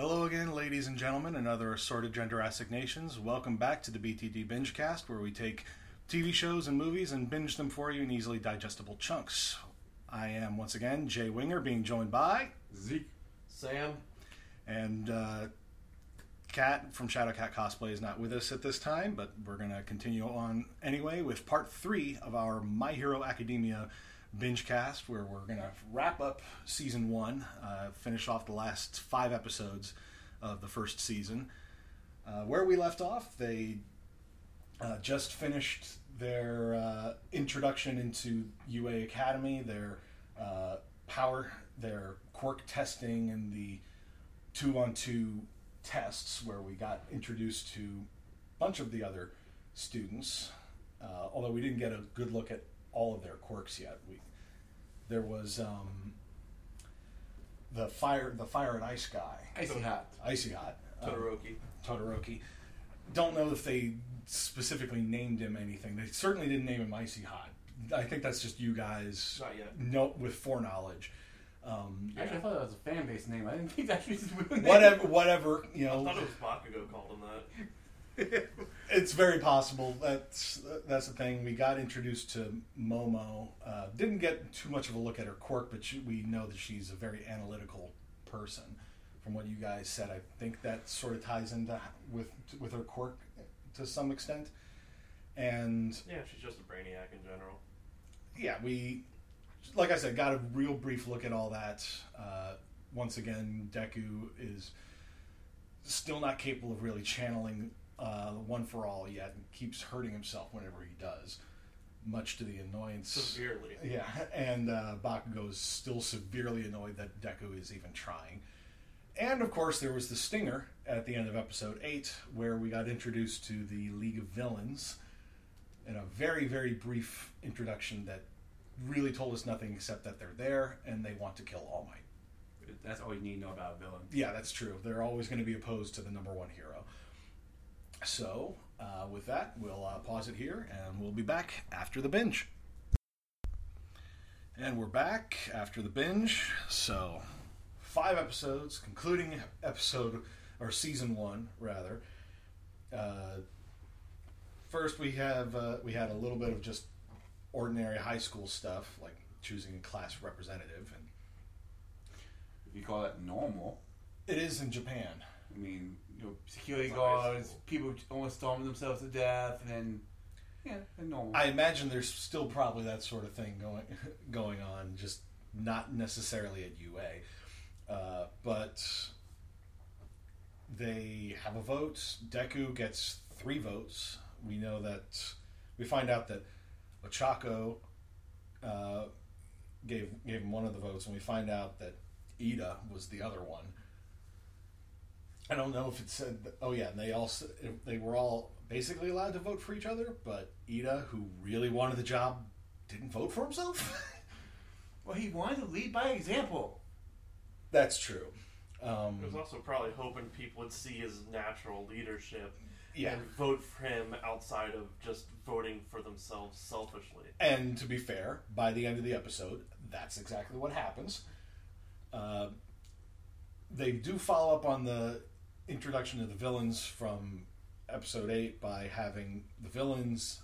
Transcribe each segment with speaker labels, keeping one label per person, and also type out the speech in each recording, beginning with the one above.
Speaker 1: Hello again, ladies and gentlemen, and other assorted Genderastic nations. Welcome back to the BTD Bingecast, where we take TV shows and movies and binge them for you in easily digestible chunks. I am once again Jay Winger, being joined by
Speaker 2: Zeke.
Speaker 3: Sam.
Speaker 1: and uh, Kat from Shadow Cat Cosplay is not with us at this time, but we're going to continue on anyway with part three of our My Hero Academia binge cast, where we're going to wrap up season one, uh, finish off the last five episodes of the first season. Uh, where we left off, they uh, just finished their uh, introduction into UA Academy, their uh, power, their quirk testing, and the two on two tests where we got introduced to a bunch of the other students. Uh, although we didn't get a good look at all of their quirks yet. We there was um, the fire the fire and ice guy,
Speaker 2: Icy hot.
Speaker 1: icy hot, um,
Speaker 3: Todoroki.
Speaker 1: Todoroki. Don't know if they specifically named him anything. They certainly didn't name him Icy Hot. I think that's just you guys
Speaker 3: Not yet.
Speaker 1: know with foreknowledge. Um,
Speaker 2: Actually, I thought that was a fan base name. I didn't think that was his real name.
Speaker 1: whatever, whatever you
Speaker 3: I
Speaker 1: know.
Speaker 3: thought it was Bakugo called him that.
Speaker 1: It's very possible. That's that's the thing. We got introduced to Momo. Uh, didn't get too much of a look at her quirk, but she, we know that she's a very analytical person. From what you guys said, I think that sort of ties into with with her quirk to some extent. And
Speaker 3: Yeah, she's just a brainiac in general.
Speaker 1: yeah, we, like I said, got a real brief look at all that. Uh, once again, Deku is still not capable of really channeling uh, one for all yet, and keeps hurting himself whenever he does, much to the annoyance.
Speaker 3: Severely.
Speaker 1: Yeah, and uh, is still severely annoyed that Deku is even trying. And of course, there was the stinger at the end of episode 8, where we got introduced to the League of Villains in a very, very brief introduction that really told us nothing except that they're there and they want to kill All Might.
Speaker 2: That's all you need to know about a villain.
Speaker 1: Yeah, that's true. They're always going to be opposed to the number one hero. So, uh, with that, we'll uh, pause it here and we'll be back after the binge. And we're back after the binge. So, five episodes, concluding episode, or season one, rather. Uh, first, we have uh, we had a little bit of just ordinary high school stuff, like choosing a class representative, and
Speaker 2: If you call that normal,
Speaker 1: it is in Japan.
Speaker 2: I mean, you know, security
Speaker 3: It's
Speaker 2: guards,
Speaker 3: school.
Speaker 2: people almost storming themselves to death, and then, yeah, they're normal.
Speaker 1: I imagine there's still probably that sort of thing going going on, just not necessarily at UA. Uh, but they have a vote. Deku gets three votes. We know that we find out that Ochako uh, gave gave him one of the votes, and we find out that Iida was the other one. I don't know if it said. Oh yeah, and they also they were all basically allowed to vote for each other, but Iida, who really wanted the job, didn't vote for himself.
Speaker 2: well, he wanted to lead by example.
Speaker 1: That's true. Um,
Speaker 3: He was also probably hoping people would see his natural leadership
Speaker 1: yeah,
Speaker 3: and vote for him outside of just voting for themselves selfishly.
Speaker 1: and to be fair, by the end of the episode, that's exactly what happens. Uh, they do follow up on the introduction of the villains from episode eight by having the villains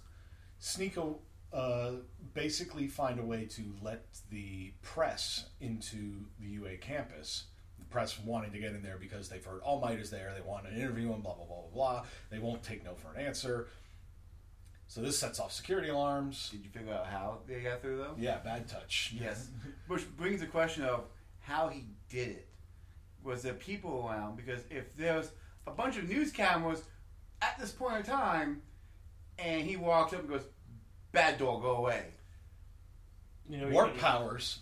Speaker 1: sneak a, uh, basically find a way to let the press into the UA campus. The press wanting to get in there because they've heard All Might is there. They want an interview and blah blah blah blah blah. They won't take no for an answer. So this sets off security alarms.
Speaker 2: Did you figure out how they got through, though?
Speaker 1: Yeah, bad touch.
Speaker 2: Yes. Which brings the question of how he did it. Was there people around? Because if there's a bunch of news cameras at this point in time, and he walks up and goes, "Bad dog, go away."
Speaker 3: You know,
Speaker 1: Warp
Speaker 3: you-
Speaker 1: powers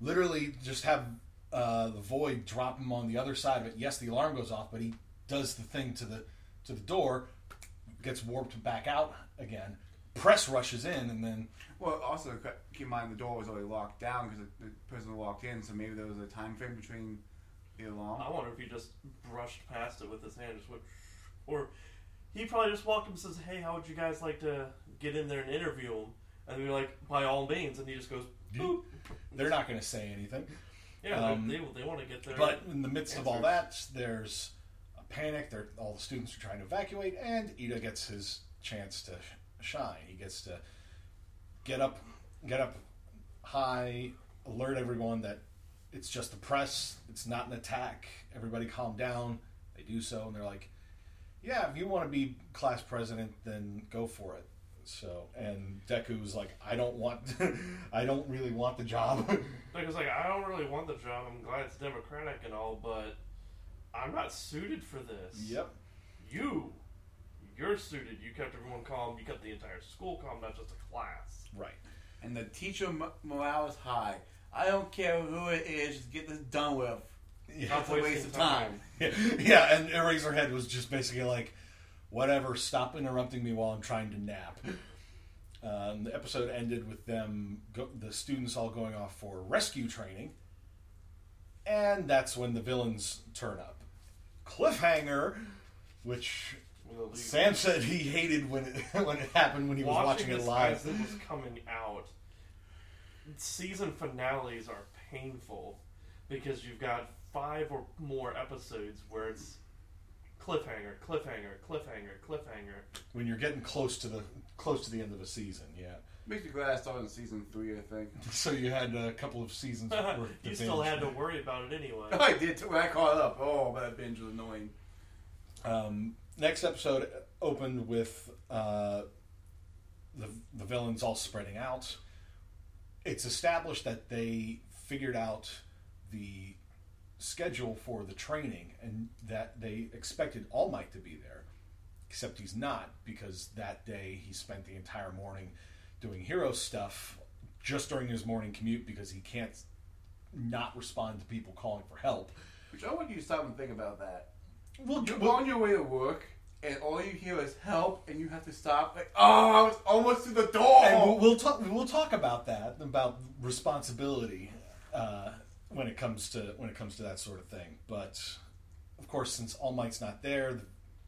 Speaker 1: literally just have uh, the void drop him on the other side of it. Yes, the alarm goes off, but he does the thing to the to the door, gets warped back out again. Press rushes in, and then
Speaker 2: Well, also keep in mind the door was already locked down because the, the person walked in, so maybe there was a time frame between
Speaker 3: I wonder if he just brushed past it with his hand, just went, or he probably just walked up and says, "Hey, how would you guys like to get in there and interview him?" And they're like, "By all means," and he just goes, "Boop."
Speaker 1: they're not going to say anything.
Speaker 3: Yeah,
Speaker 1: Um,
Speaker 3: they, they, want to get there.
Speaker 1: But in the midst of all that, there's a panic. They're, all the students are trying to evacuate, and Iida gets his chance to shine. He gets to get up, get up high, alert everyone that it's just the press. It's not an attack. Everybody calm down. They do so, and they're like, "Yeah, if you want to be class president, then go for it." So, and Deku's like, "I don't want, I don't really want the job."
Speaker 3: Because like I don't really want the job. I'm glad it's democratic and all, but I'm not suited for this.
Speaker 1: yep.
Speaker 3: You, you're suited. You kept everyone calm. You kept the entire school calm, not just a class.
Speaker 1: Right.
Speaker 2: And the teacher m- morale is high. I don't care who it is, just get this done with.
Speaker 1: Yeah.
Speaker 2: That's a waste
Speaker 3: wasting
Speaker 2: of time.
Speaker 1: yeah, and Eraserhead was just basically like, whatever, stop interrupting me while I'm trying to nap. Um, the episode ended with them, go, the students all going off for rescue training, and that's when the villains turn up. Cliffhanger, which
Speaker 3: You know, the-
Speaker 1: Sam said he hated when it when it happened when he was watching it
Speaker 3: this
Speaker 1: live.
Speaker 3: as it was coming out. Season finales are painful because you've got five or more episodes where it's cliffhanger, cliffhanger, cliffhanger, cliffhanger.
Speaker 1: When you're getting close to the close to the end of a season, yeah.
Speaker 2: Makes me glad I started in season three, I think.
Speaker 1: So you had a couple of seasons. worth to
Speaker 3: you still had to worry about it anyway.
Speaker 2: I did too. When I caught up. Oh, but that binge was annoying.
Speaker 1: Um, next episode opened with uh, the the villains all spreading out. It's established that they figured out the schedule for the training and that they expected All Might to be there, except he's not because that day he spent the entire morning doing hero stuff just during his morning commute because he can't not respond to people calling for help.
Speaker 2: Which I want you to stop and think about that.
Speaker 1: Well,
Speaker 2: You're on your way to work, and all you hear is help, and you have to stop. Like, oh, I was almost to the door.
Speaker 1: And we'll, we'll talk. We'll talk about that about responsibility uh, when it comes to when it comes to that sort of thing. But of course, since All Might's not there, the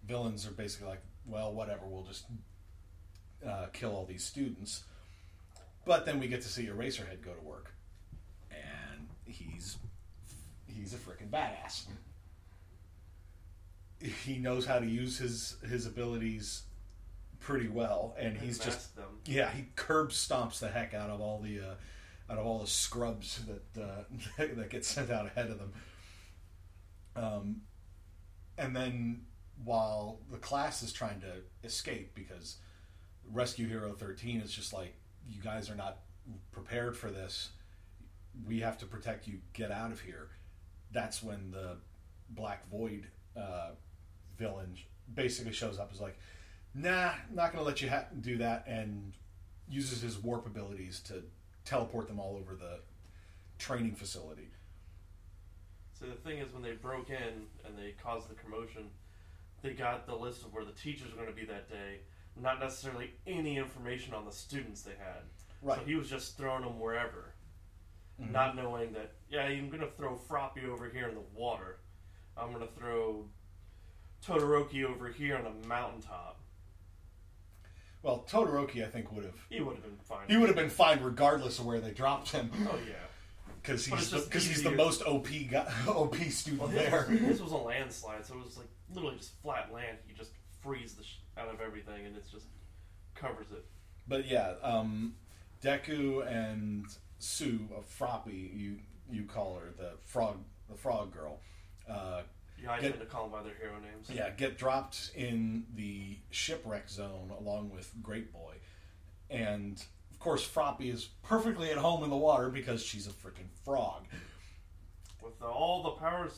Speaker 1: villains are basically like, well, whatever. We'll just uh, kill all these students. But then we get to see Eraserhead go to work, and he's he's a freaking badass. He knows how to use his his abilities pretty well, and he's just
Speaker 3: them.
Speaker 1: yeah, he curb stomps the heck out of all the uh, out of all the scrubs that uh, that get sent out ahead of them. Um, and then while the class is trying to escape because Rescue Hero 13 is just like you guys are not prepared for this. We have to protect you. Get out of here. That's when the Black Void uh, villain basically shows up. Is like, nah, not going to let you ha- do that, and uses his warp abilities to teleport them all over the training facility.
Speaker 3: So the thing is, when they broke in and they caused the commotion, they got the list of where the teachers were going to be that day, not necessarily any information on the students they had.
Speaker 1: Right.
Speaker 3: So he was just throwing them wherever,
Speaker 1: Mhm.
Speaker 3: not knowing that, yeah, I'm going to throw Froppy over here in the water. I'm going to throw Todoroki over here on a mountaintop.
Speaker 1: Well, Todoroki, I think, would have
Speaker 3: He would have been fine.
Speaker 1: he would have been fine regardless of where they dropped him
Speaker 3: Oh, yeah.
Speaker 1: because
Speaker 3: But
Speaker 1: he's
Speaker 3: it's
Speaker 1: the,
Speaker 3: just
Speaker 1: because he's the
Speaker 3: easier.
Speaker 1: most OP guy, OP student
Speaker 3: Well,
Speaker 1: there.
Speaker 3: his, his was a landslide, so it was like literally just flat land. He just frees the sh- out of everything, and it's just covers it.
Speaker 1: But yeah, um, Deku and Tsuyu Froppy, you you call her the frog, the frog girl. Uh,
Speaker 3: Yeah, I
Speaker 1: Get-
Speaker 3: tend to call them by their hero names.
Speaker 1: yeah, get dropped in the shipwreck zone along with Grape Boy, and of course Froppy is perfectly at home in the water because she's a freaking frog.
Speaker 3: With the, all the powers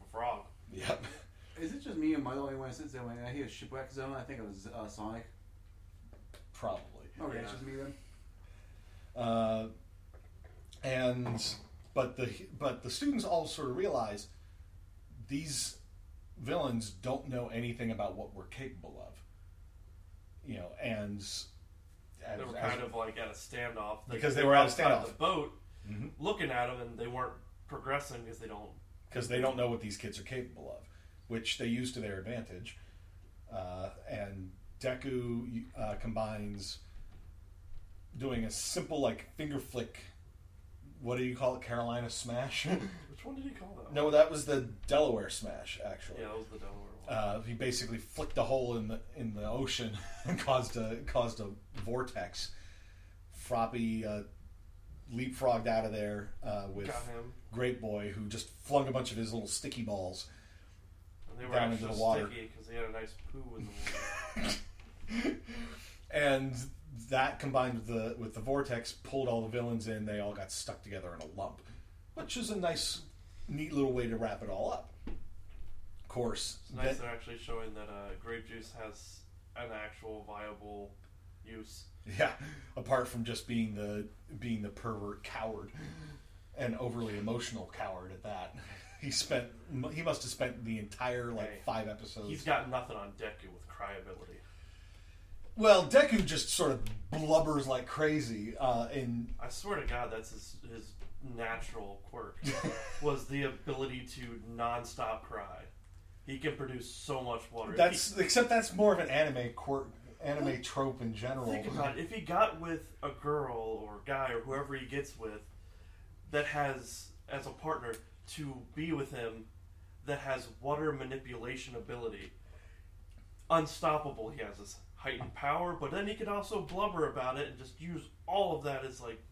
Speaker 3: of a frog.
Speaker 1: Yep.
Speaker 2: Is it just me or am I the only one that sits there when I hear shipwreck zone? I think it was uh, Sonic.
Speaker 1: Probably.
Speaker 2: Okay,
Speaker 3: Yeah.
Speaker 2: it's just me then.
Speaker 1: Uh, and but the but the students all sort of realize these villains don't know anything about what we're capable of. You know, and as,
Speaker 3: They were
Speaker 1: as-
Speaker 3: kind of like at a standoff.
Speaker 1: Because they were at a standoff.
Speaker 3: The boat,
Speaker 1: Mhm.
Speaker 3: looking at them, and they weren't progressing because they don't.
Speaker 1: because they don't know what these kids are capable of, which they use to their advantage. Uh, and Deku uh, combines doing a simple like finger flick what do you call it? Carolina Smash?
Speaker 3: Which one did he call that?
Speaker 1: no, that was the Delaware Smash. Actually,
Speaker 3: Yeah, that was the Delaware one.
Speaker 1: uh, he basically flicked a hole in the in the ocean and caused a caused a vortex. Froppy uh, leapfrogged out of there uh, with
Speaker 3: Got him.
Speaker 1: Grape Boy, who just flung a bunch of his little sticky balls
Speaker 3: And they were
Speaker 1: Down into the water.
Speaker 3: because he had a nice poo in the water.
Speaker 1: and that combined with the with the vortex pulled all the villains in. They all got stuck together in a lump, which is a nice, neat little way to wrap it all up. Of course,
Speaker 3: It's nice
Speaker 1: then-
Speaker 3: they're actually showing that uh, grape juice has an actual viable use.
Speaker 1: yeah. Apart from just being the being the pervert coward and overly emotional coward at that, he spent he must have spent the entire like
Speaker 3: Hey,
Speaker 1: five episodes.
Speaker 3: He's got nothing on Deku with cry ability.
Speaker 1: well, Deku just sort of blubbers like crazy, uh, and
Speaker 3: I swear to God, that's his his natural quirk was the ability to non-stop cry. He can produce so much water.
Speaker 1: That's except that's more of an anime quirk, anime trope in general.
Speaker 3: think about it. If he got with a girl or guy or whoever he gets with that has as a partner to be with him that has water manipulation ability, unstoppable. He has this heightened power, but then he can also blubber about it and just use all of that as like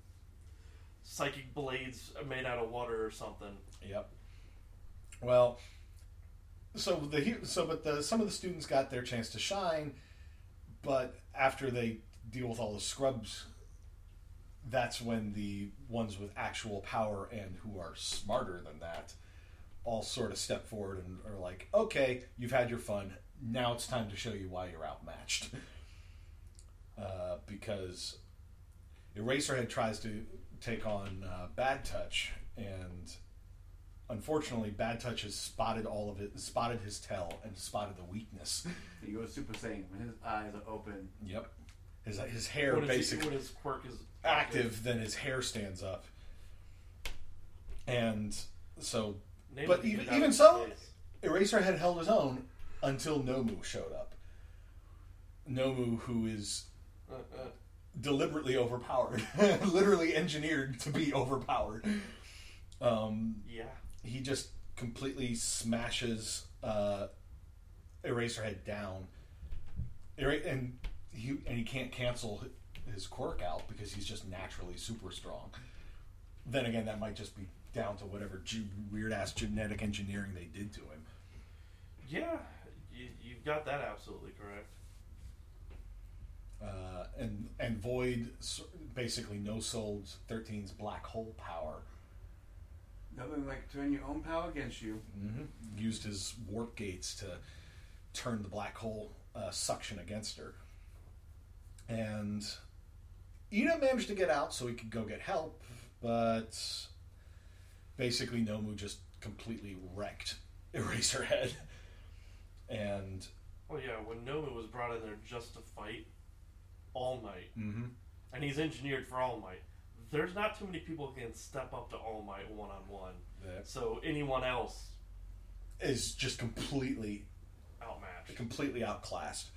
Speaker 3: psychic blades made out of water or something.
Speaker 1: Yep. Well, so the he- so but the some of the students got their chance to shine, but after they deal with all the scrubs, that's when the ones with actual power and who are smarter than that all sort of step forward and are like, "Okay, you've had your fun. Now it's time to show you why you're outmatched." uh, because Eraserhead tries to take on uh, Bad Touch, and unfortunately, Bad Touch has spotted all of it, spotted his tail, and spotted the weakness.
Speaker 2: He goes Super Saiyan when his eyes are open.
Speaker 1: Yep, his his hair
Speaker 3: When his,
Speaker 1: basically
Speaker 3: when his quirk is
Speaker 1: active, then his hair stands up, and so
Speaker 3: Name
Speaker 1: But
Speaker 3: it,
Speaker 1: even-
Speaker 3: get out
Speaker 1: even
Speaker 3: of
Speaker 1: so-
Speaker 3: space.
Speaker 1: Eraserhead held his own until Nomu showed up. Nomu, who is
Speaker 3: Uh, uh,
Speaker 1: deliberately overpowered, literally engineered to be overpowered. Um,
Speaker 3: yeah.
Speaker 1: he just completely smashes uh, Eraserhead down, and he and he can't cancel his quirk out because he's just naturally super strong. Then again, that might just be down to whatever ge- weird ass genetic engineering they did to him.
Speaker 3: Yeah, you, you've got that absolutely correct.
Speaker 1: Uh, and and Void basically no sold 13's black hole power.
Speaker 2: Nothing like turn your own power against you.
Speaker 1: hmm Used his warp gates to turn the black hole uh, suction against her. And Ina managed to get out so he could go get help, but basically Nomu just completely wrecked Eraserhead. And
Speaker 3: Well, yeah, when Nomu was brought in there just to fight All Might,
Speaker 1: mhm,
Speaker 3: and he's engineered for All Might, there's not too many people who can step up to All Might one on one. So anyone else
Speaker 1: is just completely
Speaker 3: outmatched.
Speaker 1: completely outclassed.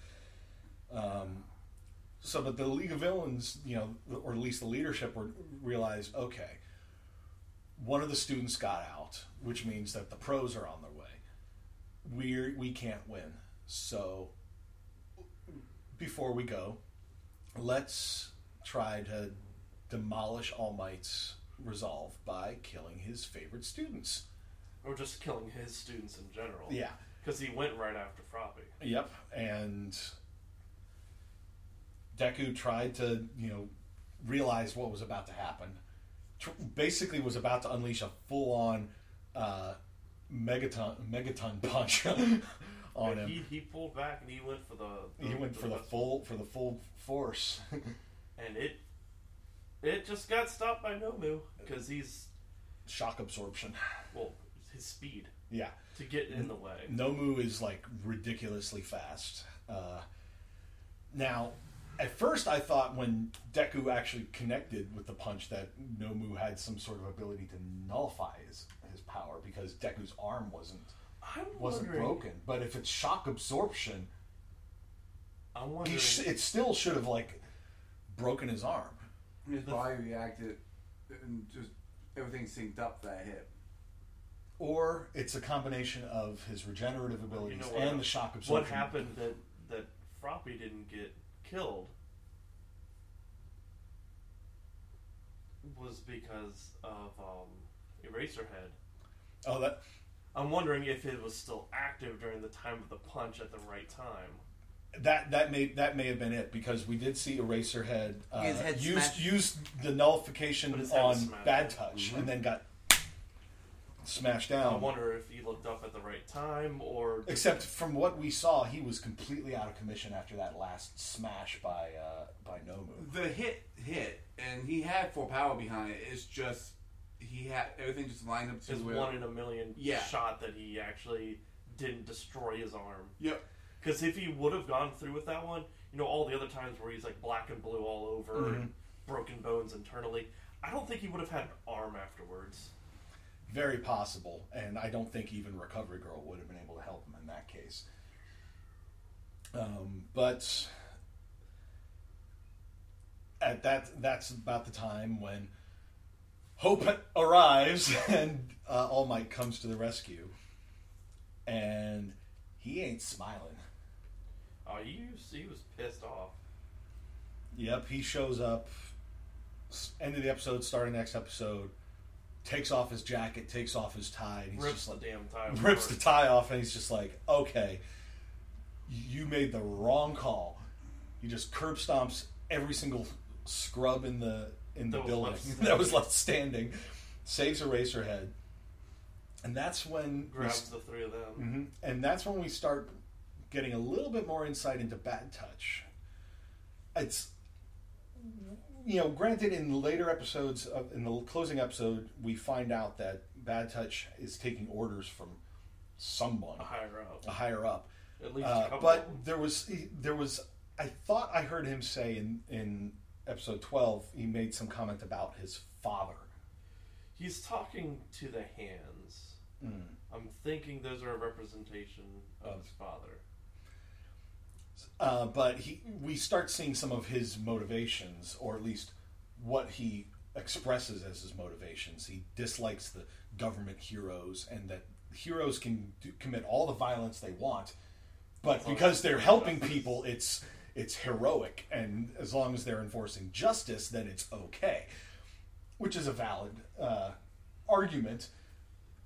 Speaker 1: Um, so, but the League of Villains, you know, or at least the leadership, were, realized okay, one of the students got out, which means that the pros are on their way. We we can't win. So, before we go, let's try to demolish All Might's resolve by killing his favorite students.
Speaker 3: Or just killing his students in general.
Speaker 1: Yeah.
Speaker 3: Because he went right after Froppy.
Speaker 1: Yep, and Deku tried to, you know, realize what was about to happen. Tr- basically, was about to unleash a full-on uh, megaton megaton punch on
Speaker 3: And
Speaker 1: him.
Speaker 3: He, he pulled back and he went for the.
Speaker 1: He went for the full for the full force.
Speaker 3: And it. It just got stopped by Nomu because he's
Speaker 1: Shock absorption.
Speaker 3: well his speed
Speaker 1: Yeah,
Speaker 3: to get in the way.
Speaker 1: Nomu is like ridiculously fast. Uh, now, at first, I thought when Deku actually connected with the punch that Nomu had some sort of ability to nullify his, his power because Deku's arm wasn't
Speaker 3: I'm
Speaker 1: wasn't
Speaker 3: wondering.
Speaker 1: broken. But if it's shock absorption,
Speaker 3: I'm
Speaker 1: he
Speaker 3: wondering.
Speaker 1: sh- it still should have like broken his arm.
Speaker 2: His body reacted and just everything synced up that hit.
Speaker 1: Or it's a combination of his regenerative abilities
Speaker 3: what?
Speaker 1: and the shock absorption.
Speaker 3: What happened that that Froppy didn't get killed was because of um, Eraserhead.
Speaker 1: Oh, that
Speaker 3: I'm wondering if it was still active during the time of the punch at the right time.
Speaker 1: that that may that may have been it because we did see Eraserhead uh,
Speaker 2: His head
Speaker 1: use
Speaker 2: smashed.
Speaker 1: use the nullification
Speaker 3: But his head
Speaker 1: on
Speaker 3: was smashed.
Speaker 1: Bad Touch and then got smashed down.
Speaker 3: I
Speaker 1: down.
Speaker 3: wonder if he looked up at the right time or
Speaker 1: Except from what we saw, he was completely out of commission after that last smash by uh, by Nomu.
Speaker 2: The hit hit, and he had full power behind it. It's just he had everything just lined up to
Speaker 3: his
Speaker 2: where.
Speaker 3: one in a million
Speaker 2: Yeah.
Speaker 3: shot that he actually didn't destroy his arm.
Speaker 2: Yep.
Speaker 3: Because if he would have gone through with that one, you know, all the other times where he's like black and blue all over and broken bones internally, I don't think he would have had an arm afterwards.
Speaker 1: Very possible, and I don't think even Recovery Girl would have been able to help him in that case. Um, but at that, that's about the time when Hope arrives and uh, All Might comes to the rescue, and he ain't smiling.
Speaker 3: Oh, he was, he was pissed off.
Speaker 1: Yep, he shows up. End of the episode, start of next episode. Takes off his jacket, takes off his tie, and he's
Speaker 3: Rips
Speaker 1: just
Speaker 3: the
Speaker 1: like,
Speaker 3: damn tie.
Speaker 1: rips
Speaker 3: apart.
Speaker 1: the tie off, and he's just like, "Okay, you made the wrong call." He just curb stomps every single scrub in the in the
Speaker 3: That
Speaker 1: building
Speaker 3: left
Speaker 1: that was left standing. Saves Eraserhead, and that's when
Speaker 3: Grabs
Speaker 1: s-
Speaker 3: the three of them.
Speaker 1: Mhm. And that's when we start getting a little bit more insight into Bad Touch. It's, you know, granted, in the later episodes, of, in the closing episode, we find out that Bad Touch is taking orders from someone,
Speaker 3: A higher up.
Speaker 1: a higher up.
Speaker 3: At least a
Speaker 1: Uh,
Speaker 3: couple.
Speaker 1: but there was, there was, I thought I heard him say in, in episode 12, he made some comment about his father.
Speaker 3: He's talking to the hands.
Speaker 1: Mm.
Speaker 3: I'm thinking those are a representation of his father.
Speaker 1: Uh, but he, we start seeing some of his motivations, or at least what he expresses as his motivations. He dislikes the government heroes, and that heroes can do, commit all the violence they want, but because they're helping people, it's it's heroic, and as long as they're enforcing justice, then it's okay, which is a valid uh, argument.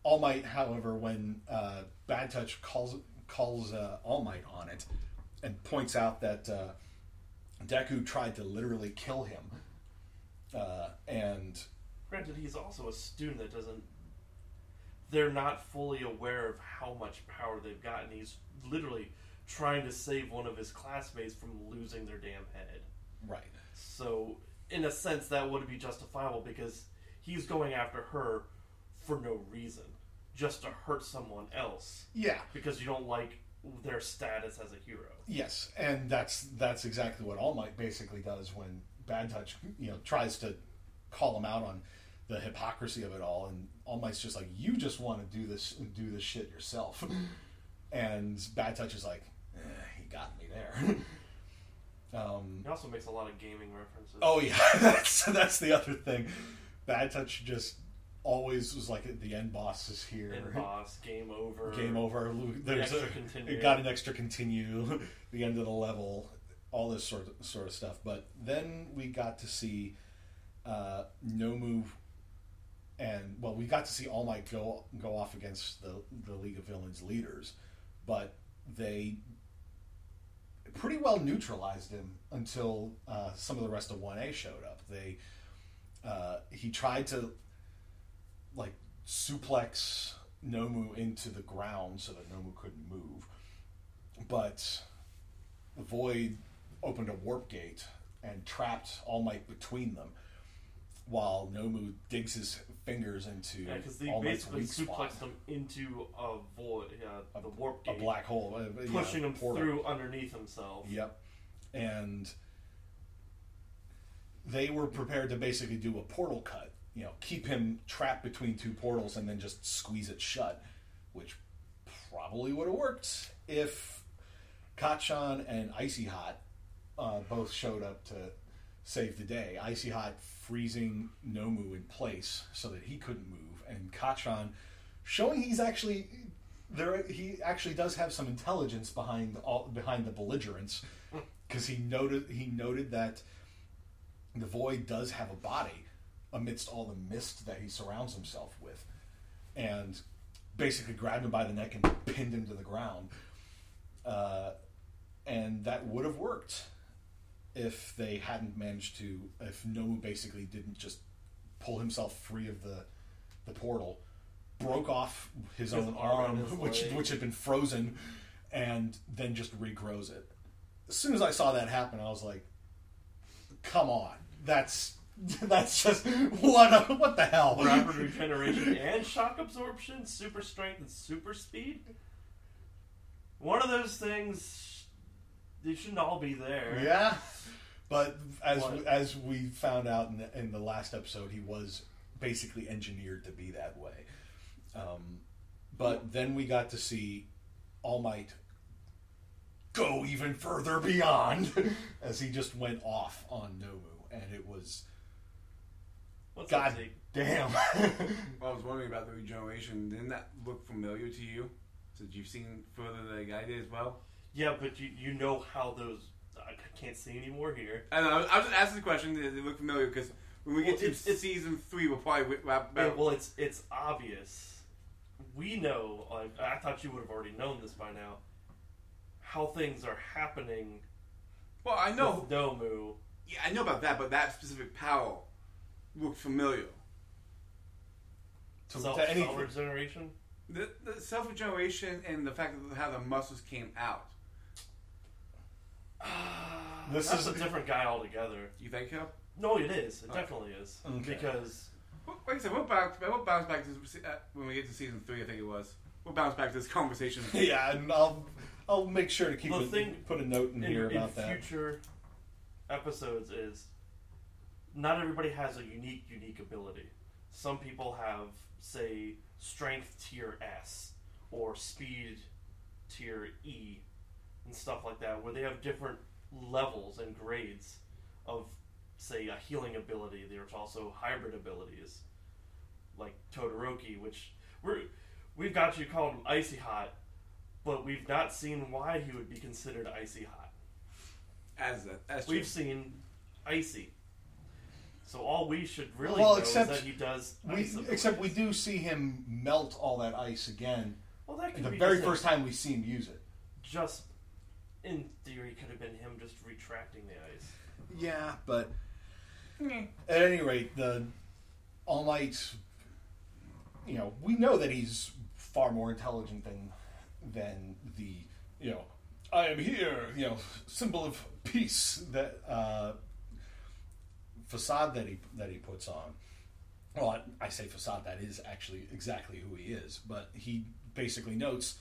Speaker 1: All Might, however, when uh, Bad Touch calls calls uh, All Might on it and points out that uh, Deku tried to literally kill him, uh, and
Speaker 3: Granted, he's also a student that doesn't. They're not fully aware of how much power they've gotten. He's literally trying to save one of his classmates from losing their damn head.
Speaker 1: right,
Speaker 3: So, in a sense, that would be justifiable because he's going after her for no reason, just to hurt someone else
Speaker 1: yeah,
Speaker 3: because you don't like their status as a hero.
Speaker 1: yes, and that's that's exactly what All Might basically does when Bad Touch, you know, tries to call him out on the hypocrisy of it all, and All Might's just like, you just want to do this do this shit yourself, and Bad Touch is like, got me there. um,
Speaker 3: He also makes a lot of gaming references.
Speaker 1: Oh yeah, that's that's the other thing. Bad Touch just always was like the end boss is here.
Speaker 3: And boss, game over.
Speaker 1: Game over. There's a, it got an extra continue. the end of the level. All this sort of, sort of stuff. But then we got to see uh, Nomu, and well, we got to see All Might go go off against the the League of Villains leaders, but they pretty well neutralized him until uh, some of the rest of One A showed up. They uh, he tried to like suplex Nomu into the ground so that Nomu couldn't move, but Void opened a warp gate and trapped All Might between them, while Nomu digs his fingers into
Speaker 3: Yeah, because they
Speaker 1: All Might's
Speaker 3: basically
Speaker 1: weak spot,
Speaker 3: suplexed him into a void, warp
Speaker 1: a black hole, uh, yeah,
Speaker 3: pushing him
Speaker 1: portal.
Speaker 3: through underneath himself.
Speaker 1: Yep. And they were prepared to basically do a portal cut, you know, keep him trapped between two portals and then just squeeze it shut, which probably would have worked if Kacchan and Icy Hot uh, both showed up to save the day. Icy Hot freezing Nomu in place so that he couldn't move, and Kacchan showing he's actually there. He actually does have some intelligence behind all behind the belligerence because he noted he noted that the void does have a body amidst all the mist that he surrounds himself with, and basically grabbed him by the neck and pinned him to the ground. Uh, and that would have worked if they hadn't managed to if Nomu basically didn't just pull himself free of the the portal, broke off his,
Speaker 3: His
Speaker 1: own
Speaker 3: arm
Speaker 1: which
Speaker 3: leg.
Speaker 1: which had been frozen, and then just regrows it. As soon as I saw that happen, I was like, "Come on, that's that's just what a, what the hell."
Speaker 3: Rapid regeneration and shock absorption, super strength and super speed. One of those things, they shouldn't all be there.
Speaker 1: Yeah, but as
Speaker 3: What?
Speaker 1: as we found out in the, in the last episode, he was basically engineered to be that way. Um, but then we got to see All Might go even further beyond as he just went off on Nomu, and it was
Speaker 3: What's
Speaker 1: God
Speaker 3: up, Zeke?
Speaker 1: damn.
Speaker 2: Well, I was wondering about the regeneration. Didn't that look familiar to you? Since you've seen further than I did as well?
Speaker 3: Yeah, but you you know how those. I can't see anymore here.
Speaker 2: I don't know. I was just asking the question. Did it look familiar? Because when we get to
Speaker 3: it's- it's-
Speaker 2: season three, we'll probably wrap
Speaker 3: Yeah, well, it's it's obvious. We know. Like, I thought you would have already known this by now. How things are happening.
Speaker 2: well, I know.
Speaker 3: with Nomu.
Speaker 2: Yeah, I know about that, but that specific power looked familiar.
Speaker 1: to,
Speaker 3: self,
Speaker 1: to anything.
Speaker 3: self regeneration.
Speaker 2: The, the self regeneration and the fact of how the muscles came out.
Speaker 1: This
Speaker 3: That's
Speaker 1: is
Speaker 3: a different guy altogether.
Speaker 2: You think so?
Speaker 3: No, it is. It
Speaker 2: Okay.
Speaker 3: definitely is.
Speaker 1: Okay.
Speaker 3: Because
Speaker 2: Well, Like I said, we'll bounce, we'll bounce back to se- uh, when we get to season three. I think it was. We'll bounce back to this conversation.
Speaker 1: yeah, and I'll I'll make sure to keep
Speaker 3: The
Speaker 1: a,
Speaker 3: thing-
Speaker 1: put a note in,
Speaker 3: in,
Speaker 1: here
Speaker 3: in
Speaker 1: about that.
Speaker 3: future episodes is not everybody has a unique unique ability. Some people have say strength tier S or speed tier E and stuff like that where they have different levels and grades of say a healing ability. There's also hybrid abilities like Todoroki which we're we've got you called icy hot but we've not seen why he would be considered icy hot.
Speaker 2: As that, as
Speaker 3: We've seen icy. So all we should really
Speaker 1: Well,
Speaker 3: know
Speaker 1: except
Speaker 3: is that he does
Speaker 1: We,
Speaker 3: ice
Speaker 1: except we do see him melt all that ice again.
Speaker 3: Well, that could
Speaker 1: The
Speaker 3: be
Speaker 1: very first time we see him use it.
Speaker 3: Just in theory, could have been him just retracting the ice.
Speaker 1: Yeah, but
Speaker 2: Mm.
Speaker 1: at any rate, the All Might, you know, we know that he's far more intelligent than than the, you know, I am here, you know, symbol of peace that uh, facade that he that he puts on. Well, I, I say facade. That is actually exactly who he is. But he basically notes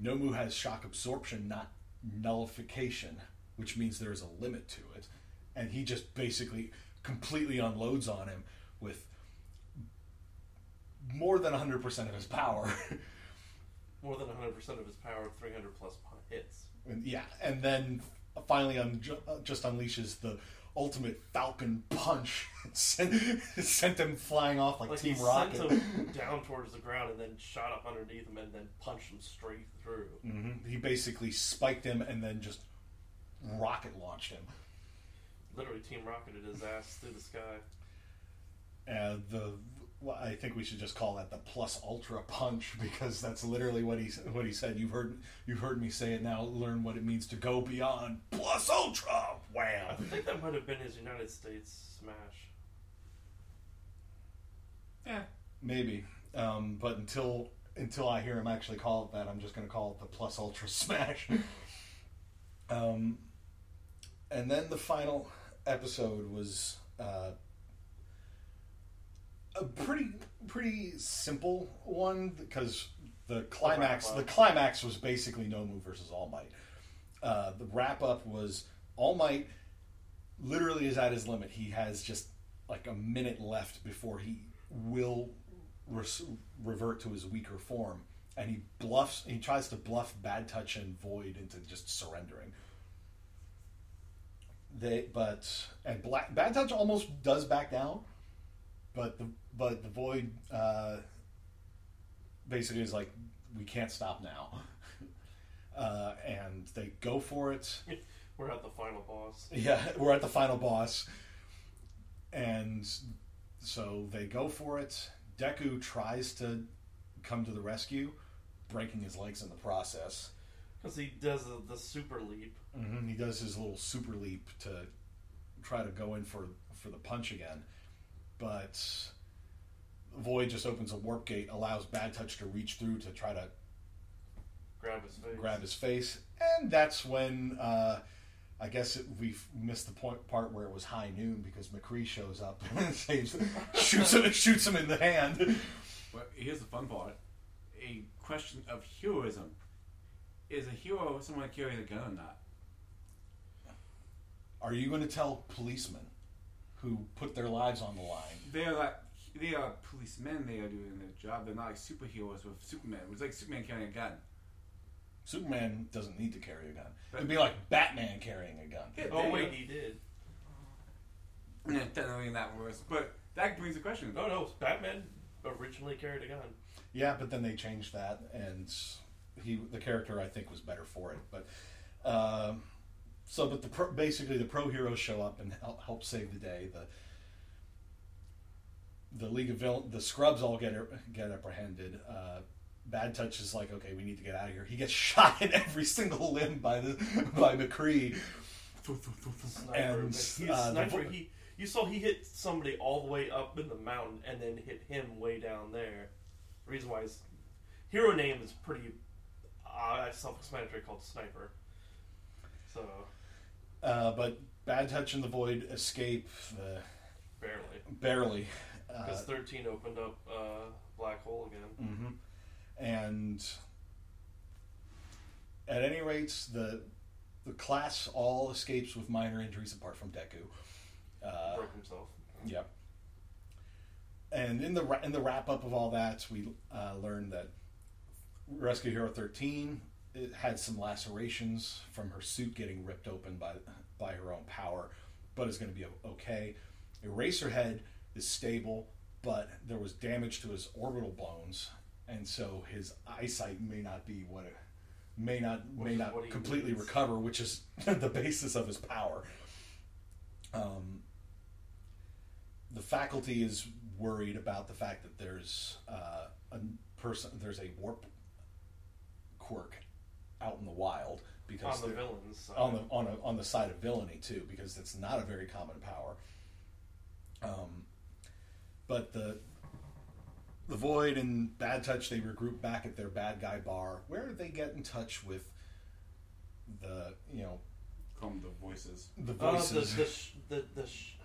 Speaker 1: Nomu has shock absorption, not nullification, which means there is a limit to it. And he just basically completely unloads on him with more than 100% of his power.
Speaker 3: More than 100% of his power, 300 plus hits.
Speaker 1: And, yeah, and then finally un- uh, just unleashes the ultimate Falcon punch, sent, sent him flying off like,
Speaker 3: Like
Speaker 1: Team
Speaker 3: he
Speaker 1: Rocket.
Speaker 3: sent him down towards the ground and then shot up underneath him and then punched him straight through.
Speaker 1: hmm He basically spiked him and then just rocket launched him.
Speaker 3: Literally, Team rocketed his ass through the sky.
Speaker 1: And the well, I think we should just call that the plus ultra punch because that's literally what he what he said. You've heard you've heard me say it now. Learn what it means to go beyond plus ultra.
Speaker 3: Wow!
Speaker 1: I
Speaker 3: think that might have been his United States smash.
Speaker 2: Yeah.
Speaker 1: Maybe, um, but until until I hear him actually call it that, I'm just going to call it the plus ultra smash. um, and then the final episode was uh, a pretty pretty simple one because the climax
Speaker 3: wrap-up.
Speaker 1: the climax was basically Nomu versus All Might. Uh, the wrap up was All Might literally is at his limit. He has just like a minute left before he will res- revert to his weaker form, and he bluffs. He tries to bluff Bad Touch and Void into just surrendering. They but and Black Bad Touch almost does back down, but the but the Void uh, basically is like we can't stop now, uh, and they go for it.
Speaker 3: We're at the final boss.
Speaker 1: Yeah, we're at the final boss, and so they go for it. Deku tries to come to the rescue, breaking his legs in the process.
Speaker 3: Because he does the, the super leap.
Speaker 1: hmm He does his little super leap to try to go in for for the punch again, but Void just opens a warp gate, allows Bad Touch to reach through to try to
Speaker 3: Grab his face.
Speaker 1: grab his face, and that's when uh, I guess it, we missed the point part where it was high noon because McCree shows up and saves, shoots him, shoots him in the hand.
Speaker 2: But here's the fun part: a question of heroism. Is a hero someone that carries a gun or not?
Speaker 1: Are you going to tell policemen who put their lives on the line?
Speaker 2: They are like they are policemen. They are doing their job. They're not like superheroes with Superman. It was like Superman carrying a gun.
Speaker 1: Superman doesn't need to carry a gun. It'd be like Batman carrying a gun.
Speaker 2: Yeah,
Speaker 3: Oh wait, he did.
Speaker 2: go. Yeah, technically that worse, but that brings the question.
Speaker 3: No, no, Batman originally carried a gun.
Speaker 1: Yeah, but then they changed that, and he, the character, I think, was better for it. But um, so, but the pro, basically the pro heroes show up and help, help save the day. The the League of Villain, the Scrubs all get get apprehended. Uh, Bad Touch is like, okay, we need to get out of here. He gets shot in every single limb by the by McCree.
Speaker 3: Sniper.
Speaker 1: And,
Speaker 3: he's
Speaker 1: uh,
Speaker 3: sniper. he, you saw he hit somebody all the way up in the mountain and then hit him way down there. reason why his hero name is pretty uh, I self-explanatory, called Sniper. So
Speaker 1: Uh, but Bad Touch and the Void escape uh,
Speaker 3: barely,
Speaker 1: barely. Uh,
Speaker 3: because thirteen opened up uh, black hole again.
Speaker 1: hmm And at any rate, the the class all escapes with minor injuries apart from Deku. Uh,
Speaker 3: Broke himself.
Speaker 1: Yep. And in the in the wrap up of all that, we uh, learned that Rescue Hero Thirteen it had some lacerations from her suit getting ripped open by by her own power, but is going to be okay. Eraserhead is stable, but there was damage to his orbital bones, and so his eyesight may not be what it may not
Speaker 3: Which
Speaker 1: may not completely
Speaker 3: needs.
Speaker 1: recover, which is the basis of his power. Um, the faculty is worried about the fact that there's uh, a person, there's a warp quirk out in the wild because
Speaker 3: On the villains side.
Speaker 1: on the on a, on the side of villainy too, because it's not a very common power. Um, but the the Void and Bad Touch they regroup back at their bad guy bar, where they get in touch with the you know
Speaker 2: Call them the voices.
Speaker 1: the
Speaker 3: Uh, the
Speaker 1: voices,
Speaker 3: the sh- the, the sh-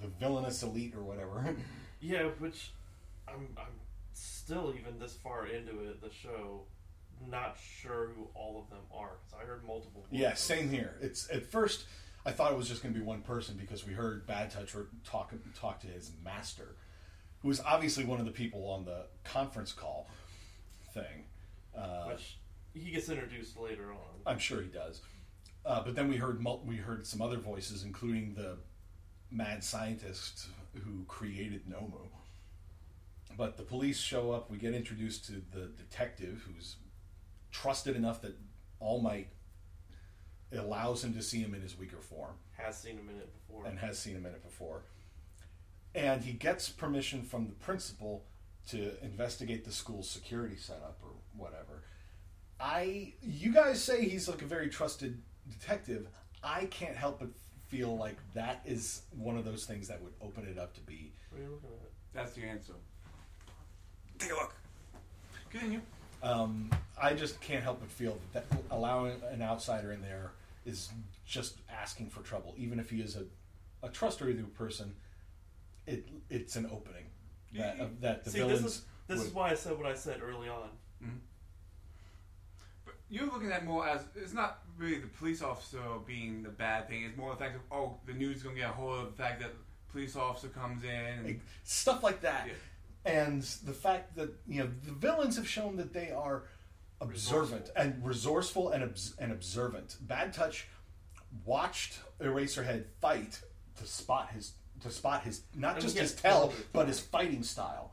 Speaker 1: the villainous elite or whatever.
Speaker 3: yeah, which I'm I'm still even this far into it, the show, not sure who all of them are because I heard multiple.
Speaker 1: Yeah, same here. It's at first I thought it was just going to be one person because we heard Bad Touch talk talk to his master, who was obviously one of the people on the conference call thing. Uh,
Speaker 3: which he gets introduced later on.
Speaker 1: I'm sure he does. Uh, but then we heard mul- we heard some other voices, including the mad scientist who created Nomu. But the police show up. We get introduced to the detective, who's trusted enough that All Might allows him to see him in his weaker form,
Speaker 3: Has seen him in it before.
Speaker 1: and has seen him in it before. And he gets permission from the principal to investigate the school's security setup or whatever. I, you guys say he's like a very trusted detective. I can't help but feel like that is one of those things that would open it up to be.
Speaker 3: what are you looking at?
Speaker 2: That's the answer. Take a look. Continue.
Speaker 1: Um, I just can't help but feel that, that allowing an outsider in there is just asking for trouble, even if he is a, a trustworthy person. It it's an opening that of that the
Speaker 3: See,
Speaker 1: villains.
Speaker 3: this is this is why I said what I said early on.
Speaker 2: But you're looking at more as it's not really the police officer being the bad thing. It's more the fact of oh, the news is gonna get a hold of the fact that police officer comes in. And,
Speaker 1: stuff like that,
Speaker 2: Yeah.
Speaker 1: And the fact that you know the villains have shown that they are observant
Speaker 3: Resourceful.
Speaker 1: and resourceful and obs- and observant. Bad Touch watched Eraserhead fight to spot his to spot his not
Speaker 3: And
Speaker 1: just his tell but his fighting style.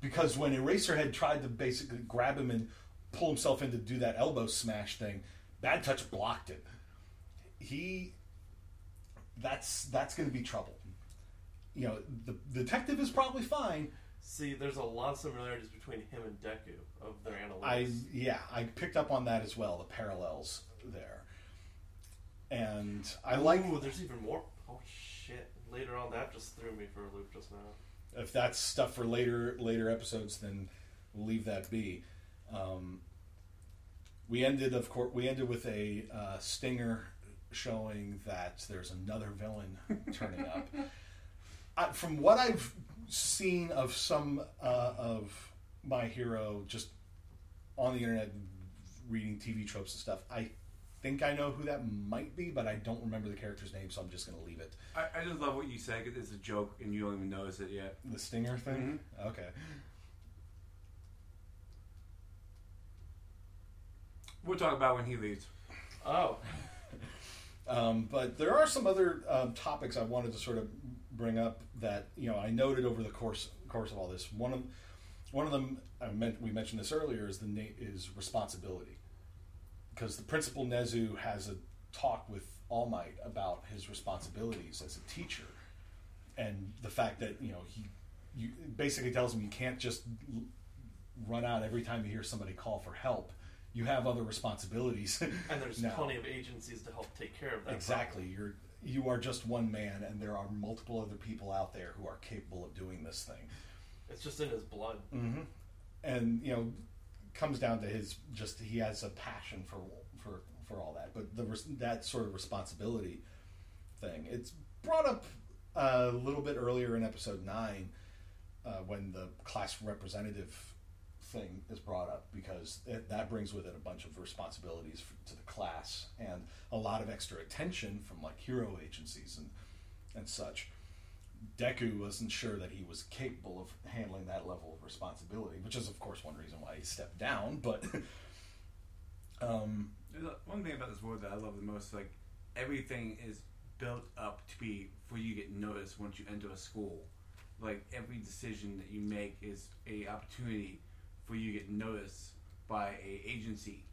Speaker 1: Because when Eraserhead tried to basically grab him and pull himself in to do that elbow smash thing, Bad Touch blocked it. He that's that's going to be trouble. You know, the, the detective is probably fine.
Speaker 3: See, there's a lot of similarities between him and Deku of their analytics.
Speaker 1: I yeah, I picked up on that as well. The parallels there, and I like
Speaker 3: Ooh, there's even more. Oh shit! Later on, that just threw me for a loop just now.
Speaker 1: if that's stuff for later later episodes, then we'll leave that be. Um, we ended, of course, we ended with a uh, stinger showing that there's another villain turning up. I, from what I've seen of some uh, of my hero, just on the internet, reading TV tropes and stuff, I think I know who that might be, but I don't remember the character's name, so I'm just going to leave it.
Speaker 2: I, I just love what you said because it's a joke and you don't even notice it yet.
Speaker 1: The stinger thing. Okay.
Speaker 2: We'll talk about when he leaves.
Speaker 3: Oh,
Speaker 1: Um, but there are some other um, topics I wanted to sort of bring up that you know I noted over the course course of all this. One of one of them I meant we mentioned this earlier is the na- is responsibility because the principal Nezu has a talk with All Might about his responsibilities as a teacher and the fact that you know he you basically tells him you can't just l- run out every time you hear somebody call for help. You have other responsibilities.
Speaker 3: and there's
Speaker 1: now.
Speaker 3: plenty of agencies to help take care of that.
Speaker 1: Exactly. You're you are just one man, and there are multiple other people out there who are capable of doing this thing.
Speaker 3: It's just in his blood.
Speaker 1: Mm-hmm. And you know, comes down to his just he has a passion for for for all that. But the that sort of responsibility thing, it's brought up a little bit earlier in episode nine uh, when the class representative thing is brought up because it, that brings with it a bunch of responsibilities for, to the class and a lot of extra attention from like hero agencies and and such. Deku wasn't sure that he was capable of handling that level of responsibility, which is of course one reason why he stepped down. But um,
Speaker 2: One thing about this world that I love the most, like everything is built up to be for you get noticed once you enter a school. Like every decision that you make is a opportunity for you to get noticed by a agency,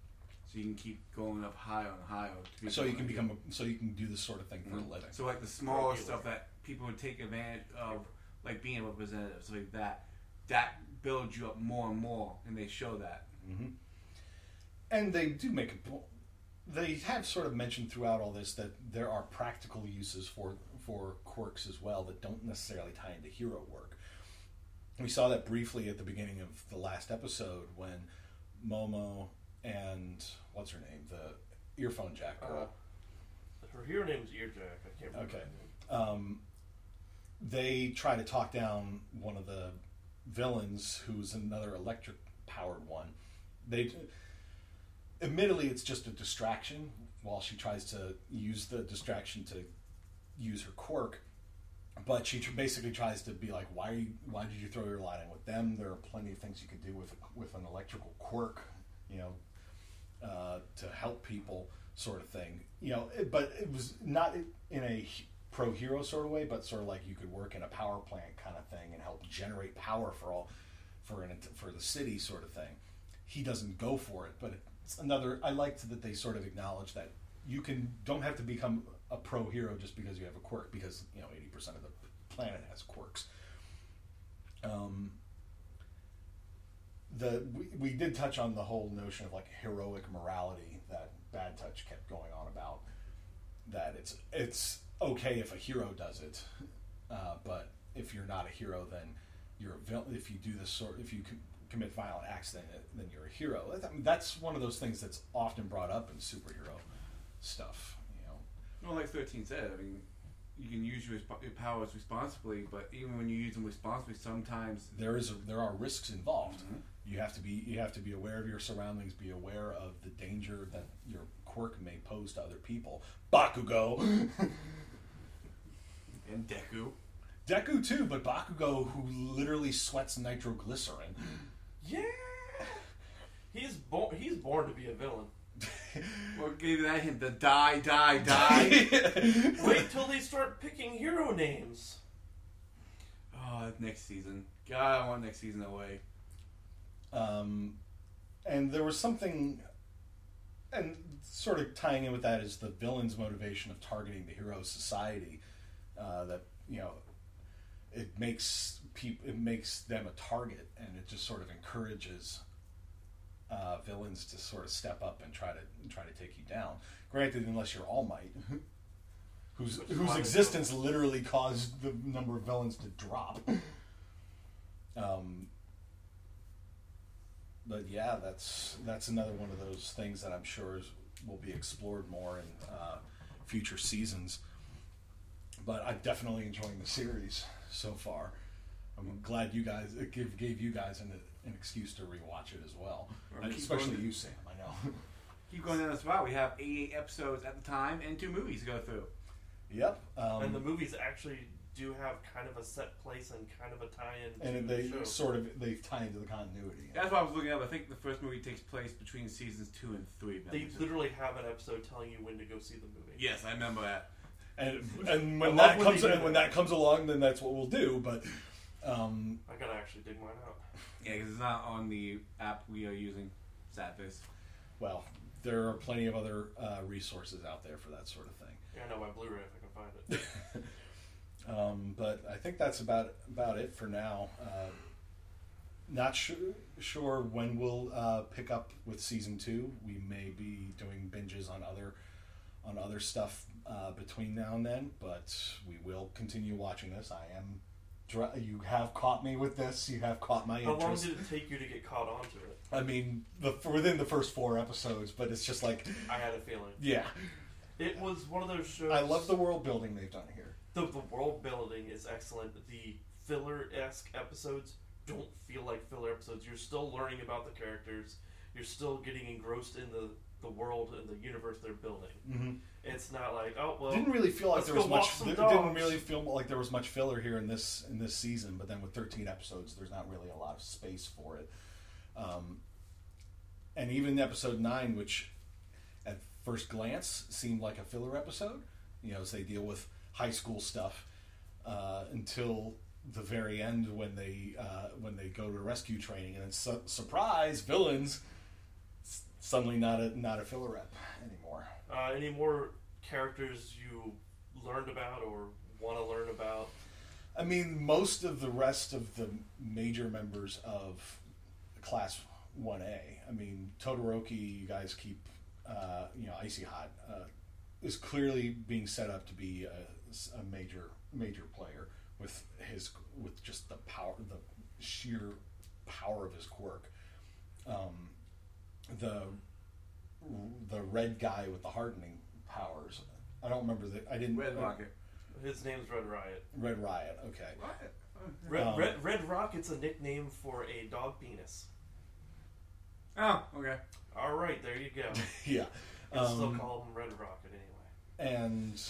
Speaker 2: so you can keep going up higher and higher. To
Speaker 1: so you can
Speaker 2: become
Speaker 1: become a, so you can do this sort of thing for a living.
Speaker 2: So like the smaller stuff that people would take advantage of, like being a representative, so like that, that builds you up more and more, and they show that.
Speaker 1: hmm And they do make a po- They have sort of mentioned throughout all this that there are practical uses for for quirks as well that don't necessarily tie into hero work. We saw that briefly at the beginning of the last episode when Momo and what's her name, the earphone jack girl.
Speaker 3: Uh, her hero name's Earjack. I can't remember.
Speaker 1: Okay. um, they try to talk down one of the villains, who's another electric powered one. They, admittedly, it's just a distraction. While she tries to use the distraction to use her quirk, but she basically tries to be like, "Why? You, why did you throw your line in with them? There are plenty of things you could do with with an electrical quirk, you know, uh, to help people, sort of thing. You know, it, but it was not in a pro hero sort of way, but sort of like you could work in a power plant kind of thing and help generate power for all for an for the city sort of thing. He doesn't go for it, but it's another. I liked that they sort of acknowledge that you can don't have to become a pro hero just because you have a quirk because you know eighty percent of the planet has quirks. Um, the we, we did touch on the whole notion of like heroic morality that Bad Touch kept going on about. That it's it's okay if a hero does it, uh, but if you're not a hero, then you're a villain. If you do this sort, if you com- commit violent acts, then then you're a hero. That's one of those things that's often brought up in superhero stuff. You know,
Speaker 2: Well, like 13 said, I mean, you can use your, your powers responsibly, but even when you use them responsibly, sometimes
Speaker 1: there is a, there are risks involved.
Speaker 2: Mhm.
Speaker 1: You have to be you have to be aware of your surroundings, be aware of the danger that your quirk may pose to other people. Bakugo,
Speaker 2: and Deku.
Speaker 1: Deku too, but Bakugo who literally sweats nitroglycerin.
Speaker 3: Yeah. He's born. He's born to be a villain.
Speaker 2: What gave that hint? The die, die, die.
Speaker 3: Wait till they start picking hero names.
Speaker 2: oh, next season. God, I want next season away.
Speaker 1: Um, and there was something, and sort of tying in with that is the villain's motivation of targeting the hero society. Uh, that you know, it makes people, it makes them a target, and it just sort of encourages uh, villains to sort of step up and try to try to take you down. Granted, unless you're All Might, whose whose
Speaker 3: they
Speaker 1: existence literally caused the number of villains to drop. Um, but yeah, that's that's another one of those things that I'm sure is, will be explored more in uh, future seasons. But I'm definitely enjoying the series so far. I'm glad you guys gave, gave you guys an, an excuse to rewatch it as well,
Speaker 2: Well,
Speaker 1: And
Speaker 2: keep
Speaker 1: especially
Speaker 2: going.
Speaker 1: you, Sam. I know.
Speaker 2: Keep going down this route. We have 88 episodes at the time and two movies to go through.
Speaker 1: yep. Um,
Speaker 3: and the movies actually do have kind of a set place and kind of a tie-in
Speaker 1: and
Speaker 3: to
Speaker 1: they
Speaker 3: the show.
Speaker 1: sort of they tie into the continuity.
Speaker 2: That's what I was looking up. I think the first movie takes place between seasons two and three.
Speaker 3: They literally have an episode telling you when to go see the movie.
Speaker 2: Yes, I remember that.
Speaker 1: And and
Speaker 3: I
Speaker 1: when
Speaker 3: love
Speaker 1: that
Speaker 3: when
Speaker 1: comes
Speaker 3: they do
Speaker 1: and when
Speaker 3: that.
Speaker 1: that comes along, then that's what we'll do. But um,
Speaker 3: I gotta actually dig mine out.
Speaker 2: Yeah, because it's not on the app we are using, Sadface.
Speaker 1: well, there are plenty of other uh, resources out there for that sort of thing.
Speaker 3: Yeah, I know my Blu-ray if I can find it.
Speaker 1: Um, but I think that's about about it for now. Uh, not sure sure when we'll uh, pick up with season two. We may be doing binges on other on other stuff uh, between now and then, but we will continue watching this. I am. You have caught me with this. You have caught my interest.
Speaker 3: How long did it take you to get caught onto it?
Speaker 1: I mean, the within the first four episodes, but it's just like,
Speaker 3: I had a feeling.
Speaker 1: yeah,
Speaker 3: It was one of those shows.
Speaker 1: I love the world building they've done here.
Speaker 3: the, the world building is excellent. The filler esque episodes don't feel like filler episodes. You're still learning about the characters. You're still getting engrossed in the, the world and the universe they're building.
Speaker 1: Mm-hmm.
Speaker 3: It's not like oh well.
Speaker 1: didn't really feel like there was much. didn't really feel like there was much filler here in this in this season. But then with 13 episodes, there's not really a lot of space for it. Um, and even episode nine, which at first glance seemed like a filler episode, you know, as they deal with high school stuff uh, until the very end when they uh, when they go to rescue training, and then su- surprise villains. Suddenly, not a not a filler rep anymore.
Speaker 3: Uh, any more characters you learned about or want to learn about?
Speaker 1: I mean, most of the rest of the major members of Class 1A, I mean, Todoroki, you guys keep, uh, you know, Icy Hot, uh, is clearly being set up to be a, a major, major player with his, with just the power, the sheer power of his quirk. Um, the, the red guy with the hardening powers. I don't remember the. I didn't.
Speaker 2: Red Rocket.
Speaker 3: His name's Red Riot.
Speaker 1: Red Riot. Okay.
Speaker 2: What?
Speaker 3: Red,
Speaker 1: Um,
Speaker 3: Red, Red Rocket's a nickname for a dog penis.
Speaker 2: Oh, okay.
Speaker 3: All right, there you go.
Speaker 1: Yeah.
Speaker 3: I still
Speaker 1: Um,
Speaker 3: call him Red Rocket anyway.
Speaker 1: and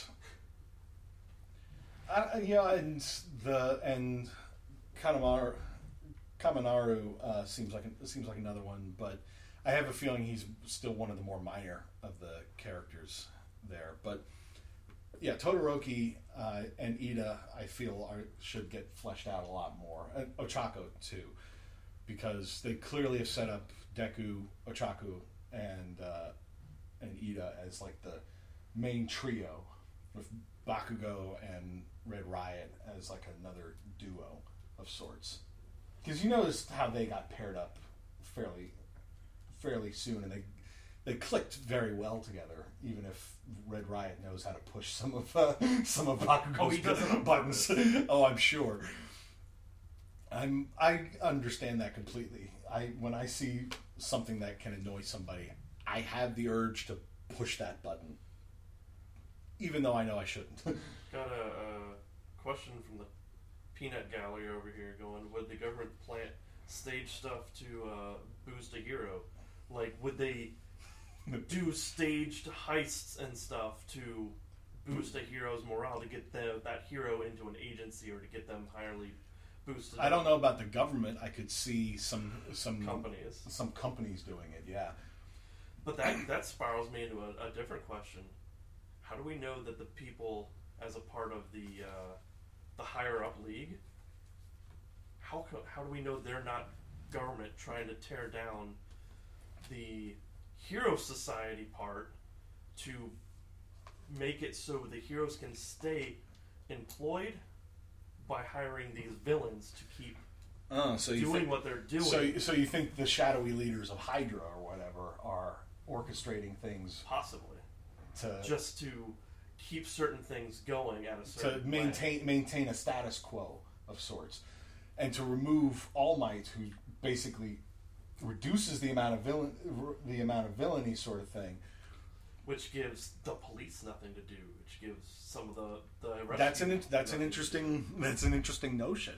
Speaker 1: I, yeah, and the and Kanemaru Kaminaru uh, seems like it seems like another one, but I have a feeling he's still one of the more minor of the characters there. But yeah, Todoroki uh, and Iida, I feel are should get fleshed out a lot more. And Ochako too, because they clearly have set up Deku, Ochako, and uh, and Iida as like the main trio with Bakugo and Red Riot as like another duo of sorts. Because you noticed how they got paired up fairly fairly soon, and they they clicked very well together. Even if Red Riot knows how to push some of uh, some of Bakugo's
Speaker 3: Oh, he does it on
Speaker 1: buttons. oh, I'm sure. I'm I understand that completely. I when I see something that can annoy somebody, I have the urge to push that button, even though I know I shouldn't.
Speaker 3: Got a, a question from the peanut gallery over here going, would the government plant stage stuff to uh, boost a hero? Like, would they do staged heists and stuff to boost a hero's morale to get the, that hero into an agency or to get them highly boosted?
Speaker 1: I don't know about the government. I could see some some
Speaker 3: Companies.
Speaker 1: some companies doing it. Yeah,
Speaker 3: But that that spirals me into a, a different question. How do we know that the people, as a part of the uh, the higher up league, how co- how do we know they're not government trying to tear down the hero society part to make it so the heroes can stay employed by hiring these villains to keep
Speaker 1: Oh, so
Speaker 3: doing
Speaker 1: think,
Speaker 3: what they're doing.
Speaker 1: so so you think the shadowy leaders of Hydra or whatever are orchestrating things
Speaker 3: possibly.
Speaker 1: to
Speaker 3: just to keep certain things going at a certain to
Speaker 1: maintain maintain a status quo of sorts, and to remove All Might, who basically reduces the amount of villain the amount of villainy sort of thing.
Speaker 3: which gives the police nothing to do which gives some of the the
Speaker 1: That's an that's an interesting that's an interesting notion.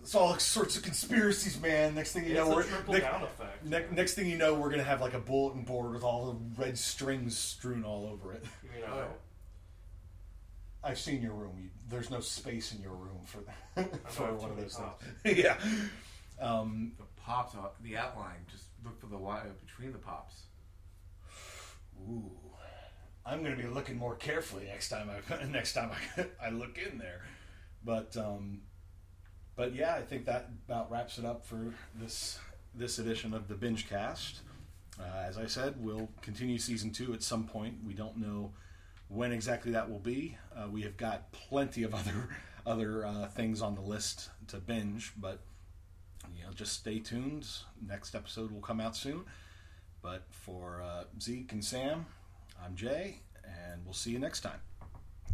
Speaker 1: It's all sorts of conspiracies, man. Next thing you
Speaker 3: it's
Speaker 1: know,
Speaker 3: a
Speaker 1: we're
Speaker 3: trickle
Speaker 1: ne-
Speaker 3: down effect
Speaker 1: ne- next thing you know, we're gonna have like a bulletin board with all the red strings strewn all over it.
Speaker 3: you know.
Speaker 1: I've seen your room. You, there's no space in your room for that, for one of those
Speaker 3: pops.
Speaker 1: things. yeah. Um,
Speaker 2: The pops the outline. Just look for the wire between the pops.
Speaker 1: ooh, I'm going to be looking more carefully next time I next time I, I look in there. But um, but yeah, I think that about wraps it up for this this edition of the binge cast. Uh, as I said, we'll continue season two at some point. We don't know when exactly that will be. Uh, we have got plenty of other other uh, things on the list to binge, but you know, just stay tuned. Next episode will come out soon. But for uh, Zeke and Sam, I'm Jay, and we'll see you next time.